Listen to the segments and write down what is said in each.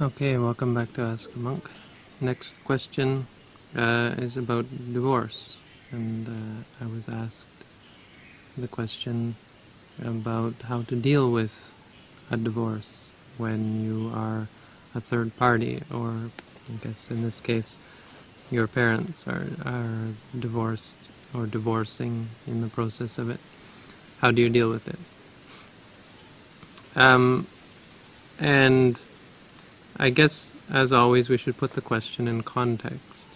Okay, welcome back to Ask a Monk. Next question uh, is about divorce, and uh, I was asked the question about how to deal with a divorce when you are a third party, or I guess in this case, your parents are, are divorced or divorcing in the process of it. How do you deal with it? Um, and I guess, as always, we should put the question in context.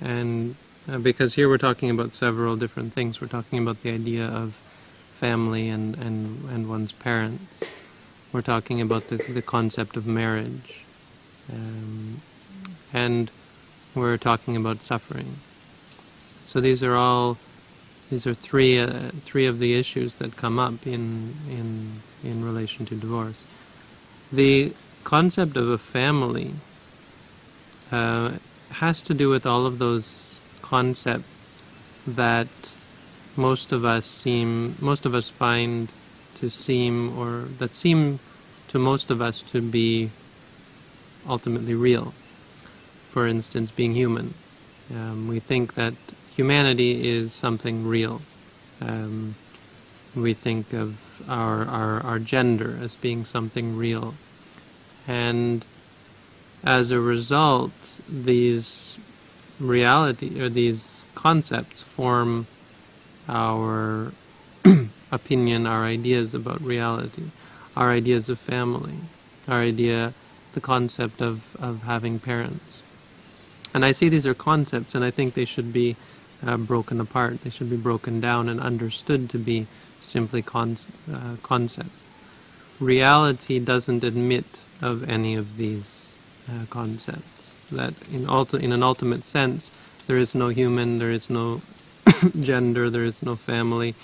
And uh, because here we're talking about several different things. We're talking about the idea of family and, and, and one's parents. We're talking about the, the concept of marriage. Um, and we're talking about suffering. So these are all these are three uh, three of the issues that come up in in in relation to divorce. The concept of a family uh, has to do with all of those concepts that most of us seem most of us find to seem or that seem to most of us to be ultimately real. For instance, being human. Um, we think that humanity is something real. Um, we think of our, our, our gender as being something real. And as a result, these reality or these concepts form our opinion, our ideas about reality, our ideas of family, our idea, the concept of, of having parents. And I see these are concepts, and I think they should be uh, broken apart. They should be broken down and understood to be simply con- uh, concepts. Reality doesn't admit of any of these uh, concepts. That in, ulti- in an ultimate sense, there is no human, there is no gender, there is no family,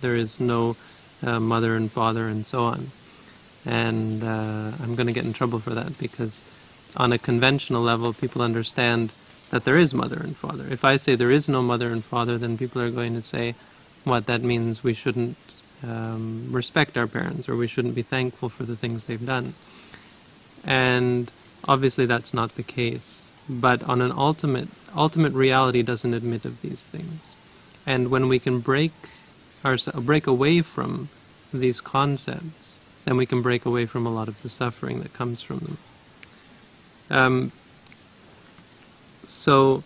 there is no uh, mother and father, and so on. And uh, I'm going to get in trouble for that because, on a conventional level, people understand that there is mother and father. If I say there is no mother and father, then people are going to say, what, that means we shouldn't um, respect our parents or we shouldn't be thankful for the things they've done. And obviously that's not the case. But on an ultimate, ultimate reality doesn't admit of these things. And when we can break ourselves, break away from these concepts, then we can break away from a lot of the suffering that comes from them. Um, so,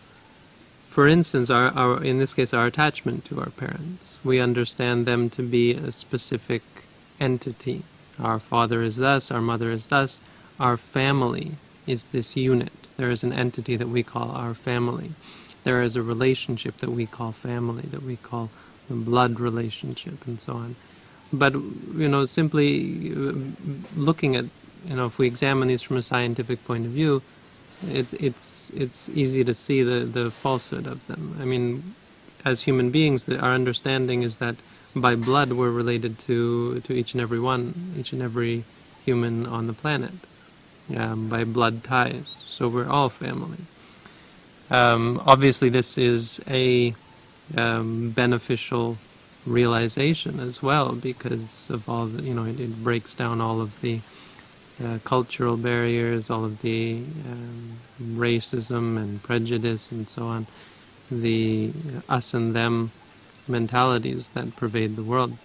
for instance, our, our, in this case, our attachment to our parents, we understand them to be a specific entity. Our father is thus, our mother is thus, our family is this unit. There is an entity that we call our family. There is a relationship that we call family, that we call the blood relationship, and so on. But, you know, simply uh, looking at, you know, if we examine these from a scientific point of view, it, it's it's easy to see the, the falsehood of them. I mean, as human beings, the, our understanding is that by blood we're related to, to each and every one, each and every human on the planet um, by blood ties. So we're all family. Um, obviously, this is a um, beneficial realization as well because of all the, you know, it, it breaks down all of the uh, cultural barriers, all of the um, racism and prejudice and so on, the us and them mentalities that pervade the world.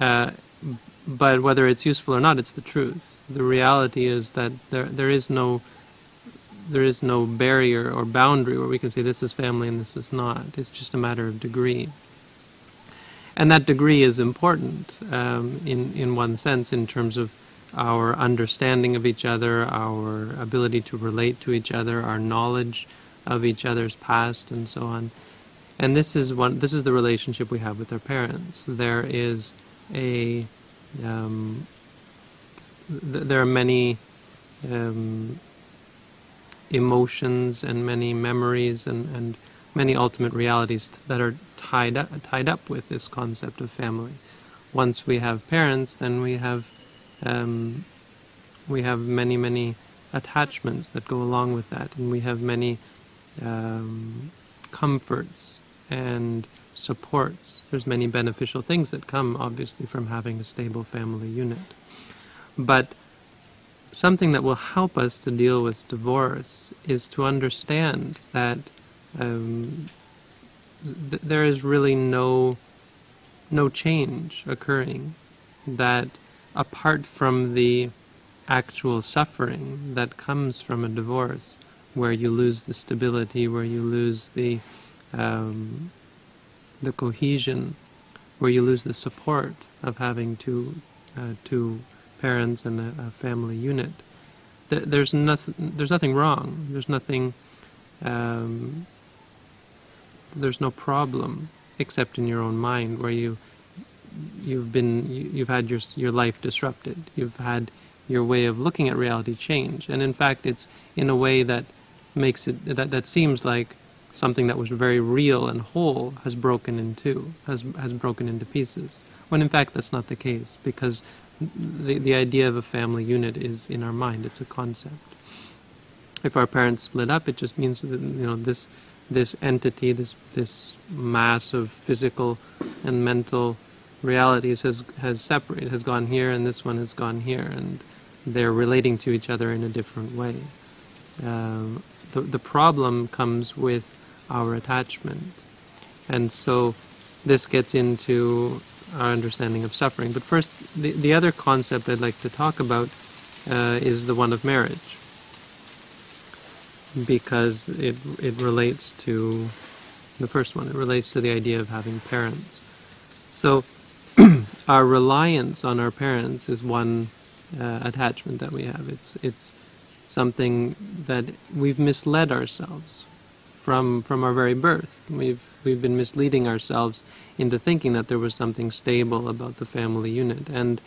Uh, but whether it's useful or not, it's the truth. The reality is that there there is no there is no barrier or boundary where we can say this is family and this is not. It's just a matter of degree. And that degree is important um, in in one sense in terms of our understanding of each other, our ability to relate to each other, our knowledge of each other's past, and so on. And this is one. This is the relationship we have with our parents. There is a um, th- there are many um, emotions and many memories and, and many ultimate realities that are tied up, tied up with this concept of family. Once we have parents, then we have um, we have many many attachments that go along with that, and we have many um, comforts and supports. There's many beneficial things that come, obviously, from having a stable family unit. But something that will help us to deal with divorce is to understand that um, th- there is really no no change occurring. That apart from the actual suffering that comes from a divorce, where you lose the stability, where you lose the um, the cohesion, where you lose the support of having two uh, two parents and a, a family unit. Th- there's nothing. There's nothing wrong. There's nothing. Um, there's no problem except in your own mind, where you you've been you've had your your life disrupted. You've had your way of looking at reality change, and in fact, it's in a way that makes it that that seems like something that was very real and whole has broken in two, has has broken into pieces. When in fact that's not the case, because the the idea of a family unit is in our mind. It's a concept. If our parents split up, it just means that you know this this entity, this this mass of physical and mental realities has has separated, has gone here, and this one has gone here, and they're relating to each other in a different way. Um, the the problem comes with our attachment, and so this gets into our understanding of suffering. But first, the the other concept I'd like to talk about uh, is the one of marriage because it it relates to the first one. It relates to the idea of having parents. So our reliance on our parents is one uh, attachment that we have. It's it's something that we've misled ourselves from from our very birth. We've we've been misleading ourselves into thinking that there was something stable about the family unit. And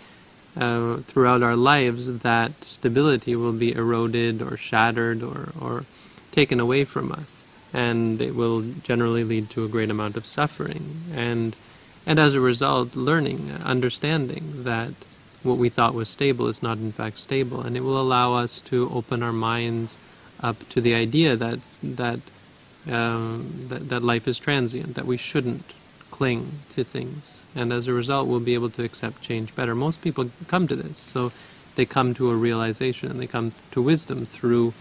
uh, throughout our lives that stability will be eroded or shattered or, or taken away from us, and it will generally lead to a great amount of suffering, and and as a result, learning, understanding that what we thought was stable is not in fact stable, and it will allow us to open our minds up to the idea that that um, that, that life is transient, that we shouldn't cling to things, and as a result, we'll be able to accept change better. Most people come to this, so they come to a realization and they come to wisdom through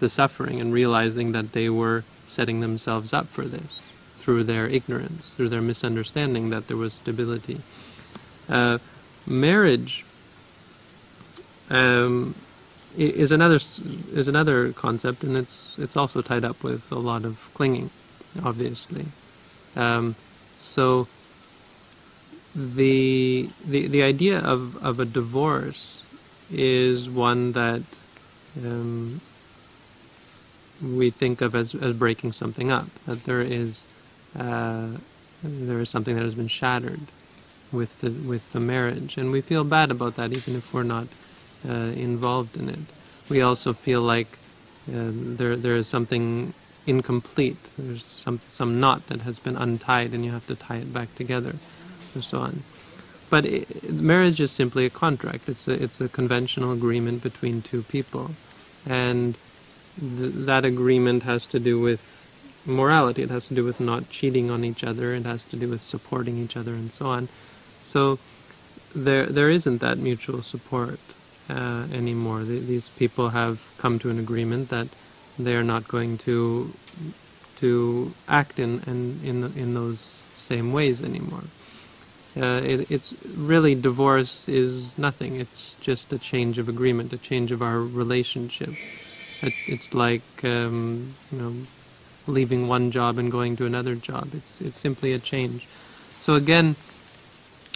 the suffering and realizing that they were setting themselves up for this through their ignorance, through their misunderstanding that there was stability. Uh, marriage um, is another is another concept, and it's it's also tied up with a lot of clinging, obviously. Um, so the the the idea of of a divorce is one that um, we think of as, as breaking something up, that there is uh, there is something that has been shattered with the, with the marriage, and we feel bad about that, even if we're not uh, involved in it. We also feel like uh, there there is something incomplete. There's some some knot that has been untied, and you have to tie it back together, and so on. But it, marriage is simply a contract. It's a it's a conventional agreement between two people, and th- that agreement has to do with morality. It has to do with not cheating on each other. It has to do with supporting each other and so on. So there there isn't that mutual support uh, anymore. The, these people have come to an agreement that they are not going to to act in in in, in those same ways anymore. Uh, it, it's really divorce is nothing. It's just a change of agreement, a change of our relationship. It, it's like um, you know leaving one job and going to another job. It's it's simply a change. So again,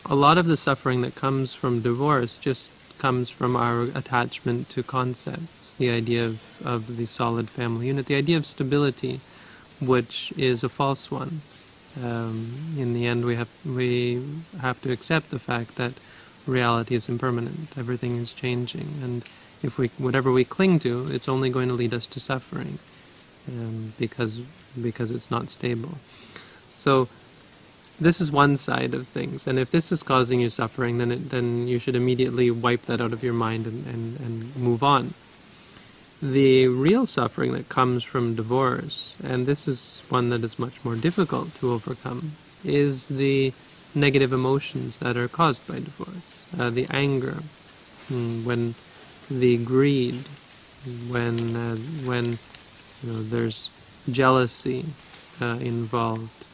a lot of the suffering that comes from divorce just comes from our attachment to concepts, the idea of, of the solid family unit, the idea of stability, which is a false one. Um, in the end, we have we have to accept the fact that reality is impermanent. Everything is changing, and if we whatever we cling to, it's only going to lead us to suffering, um, because because it's not stable. So this is one side of things, and if this is causing you suffering, then it, then you should immediately wipe that out of your mind and, and, and move on. The real suffering that comes from divorce, and this is one that is much more difficult to overcome, is the negative emotions that are caused by divorce. Uh, the anger, hmm, when the greed when uh, when you know, there's jealousy uh, involved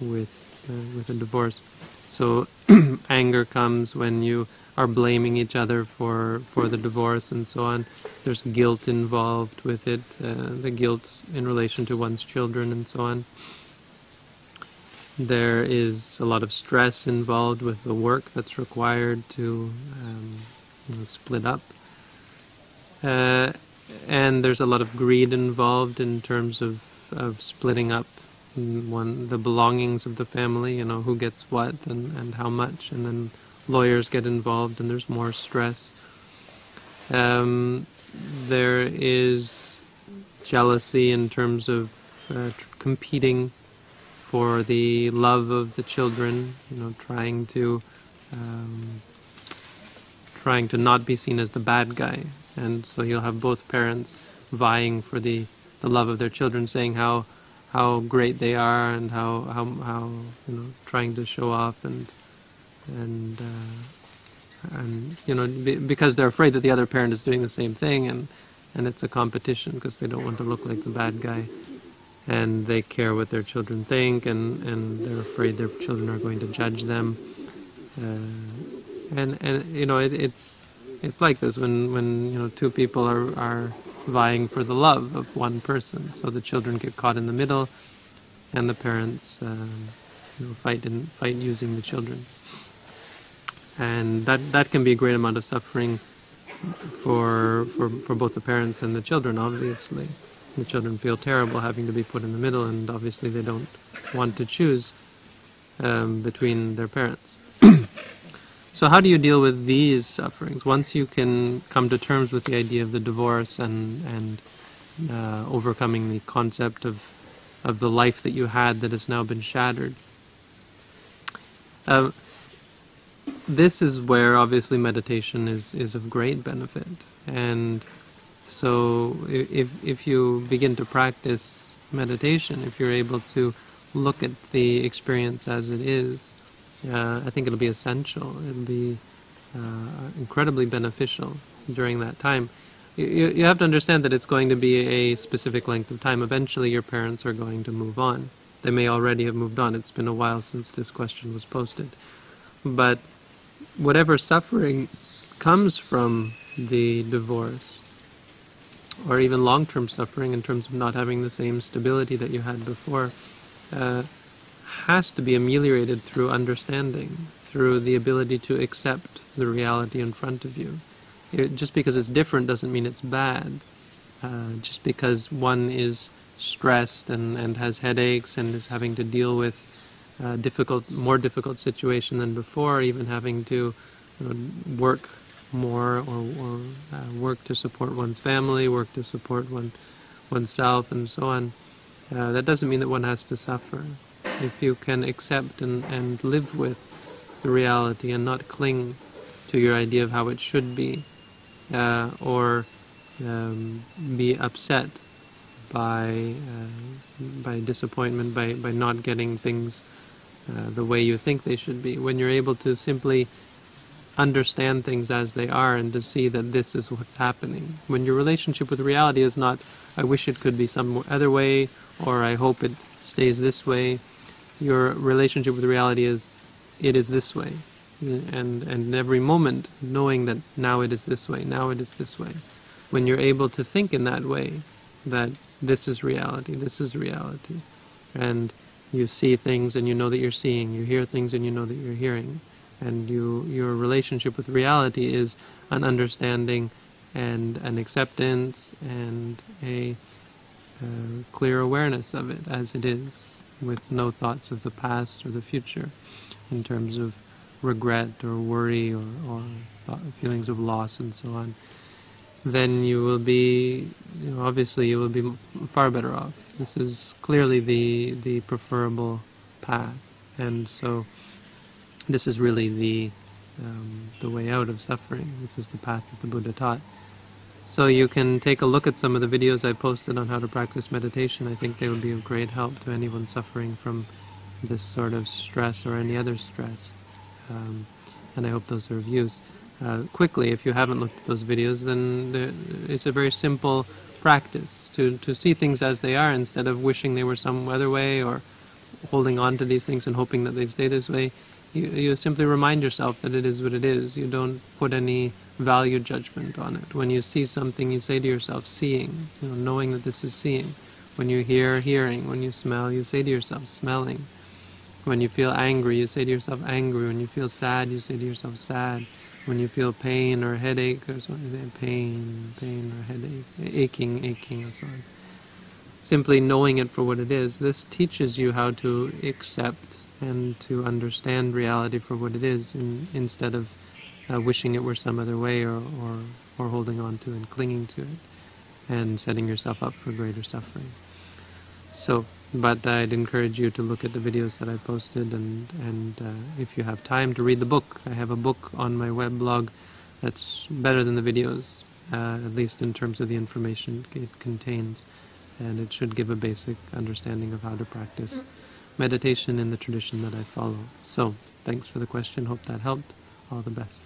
with uh, with a divorce. So anger comes when you are blaming each other for for the divorce and so on. There's guilt involved with it, uh, the guilt in relation to one's children and so on. There is a lot of stress involved with the work that's required to um, you know, split up. Uh, and there's a lot of greed involved in terms of, of splitting up one the belongings of the family, you know, who gets what and, and how much, and then lawyers get involved and there's more stress. Um, there is jealousy in terms of uh, competing for the love of the children, you know, trying to um, trying to not be seen as the bad guy, and so you'll have both parents vying for the, the love of their children, saying how how great they are and how how how you know trying to show off and and uh, and you know be, because they're afraid that the other parent is doing the same thing and and it's a competition because they don't want to look like the bad guy. And they care what their children think and and they're afraid their children are going to judge them. Uh, and and you know it, it's it's like this when when you know two people are are vying for the love of one person. So the children get caught in the middle and the parents um, you know, fight and fight using the children. And that that can be a great amount of suffering for for for both the parents and the children obviously. The children feel terrible having to be put in the middle and obviously they don't want to choose um, between their parents so how do you deal with these sufferings once you can come to terms with the idea of the divorce and and uh, overcoming the concept of of the life that you had that has now been shattered uh, this is where obviously meditation is, is of great benefit. And so if, if you begin to practice meditation, if you're able to look at the experience as it is, uh, I think it'll be essential. It'll be uh, incredibly beneficial during that time. You, you have to understand that it's going to be a specific length of time. Eventually, your parents are going to move on. They may already have moved on. It's been a while since this question was posted. But whatever suffering comes from the divorce, or even long-term suffering in terms of not having the same stability that you had before, uh, has to be ameliorated through understanding, through the ability to accept the reality in front of you. It, just because it's different doesn't mean it's bad. Uh, just because one is stressed and, and has headaches and is having to deal with uh, difficult, more difficult situation than before, even having to you know, work more or, or uh, work to support one's family, work to support one oneself, and so on. Uh, that doesn't mean that one has to suffer. If you can accept and, and live with the reality and not cling to your idea of how it should be, uh, or um, be upset by uh, by disappointment, by, by not getting things uh, the way you think they should be. When you're able to simply understand things as they are and to see that this is what's happening. When your relationship with reality is not, I wish it could be some other way, or I hope it stays this way. Your relationship with reality is, it is this way. And, and every moment knowing that now it is this way, now it is this way. When you're able to think in that way, that this is reality, this is reality. And you see things and you know that you're seeing. You hear things and you know that you're hearing. And you, your relationship with reality is an understanding and an acceptance and a uh, clear awareness of it as it is, with no thoughts of the past or the future in terms of regret or worry or, or feelings of loss and so on then you will be, you know, obviously you will be far better off. This is clearly the the preferable path, and so this is really the um, the way out of suffering. This is the path that the Buddha taught. So you can take a look at some of the videos I posted on how to practice meditation. I think they would be of great help to anyone suffering from this sort of stress or any other stress. Um, and I hope those are of use. uh, quickly. If you haven't looked at those videos, then it's a very simple practice to, to see things as they are instead of wishing they were some other way or holding on to these things and hoping that they stay this way. You, you simply remind yourself that it is what it is. You don't put any value judgment on it. When you see something, you say to yourself, seeing, you know, knowing that this is seeing. When you hear, hearing. When you smell, you say to yourself, smelling. When you feel angry, you say to yourself, angry. When you feel sad, you say to yourself, sad. When you feel pain or headache or something, pain, pain or headache, aching, aching, or so on. Simply knowing it for what it is, this teaches you how to accept and to understand reality for what it is in, instead of uh, wishing it were some other way or, or, or holding on to and clinging to it and setting yourself up for greater suffering. So, but I'd encourage you to look at the videos that I posted and, and uh, if you have time to read the book. I have a book on my web blog that's better than the videos, uh, at least in terms of the information it contains. And it should give a basic understanding of how to practice meditation in the tradition that I follow. So, thanks for the question. Hope that helped. All the best.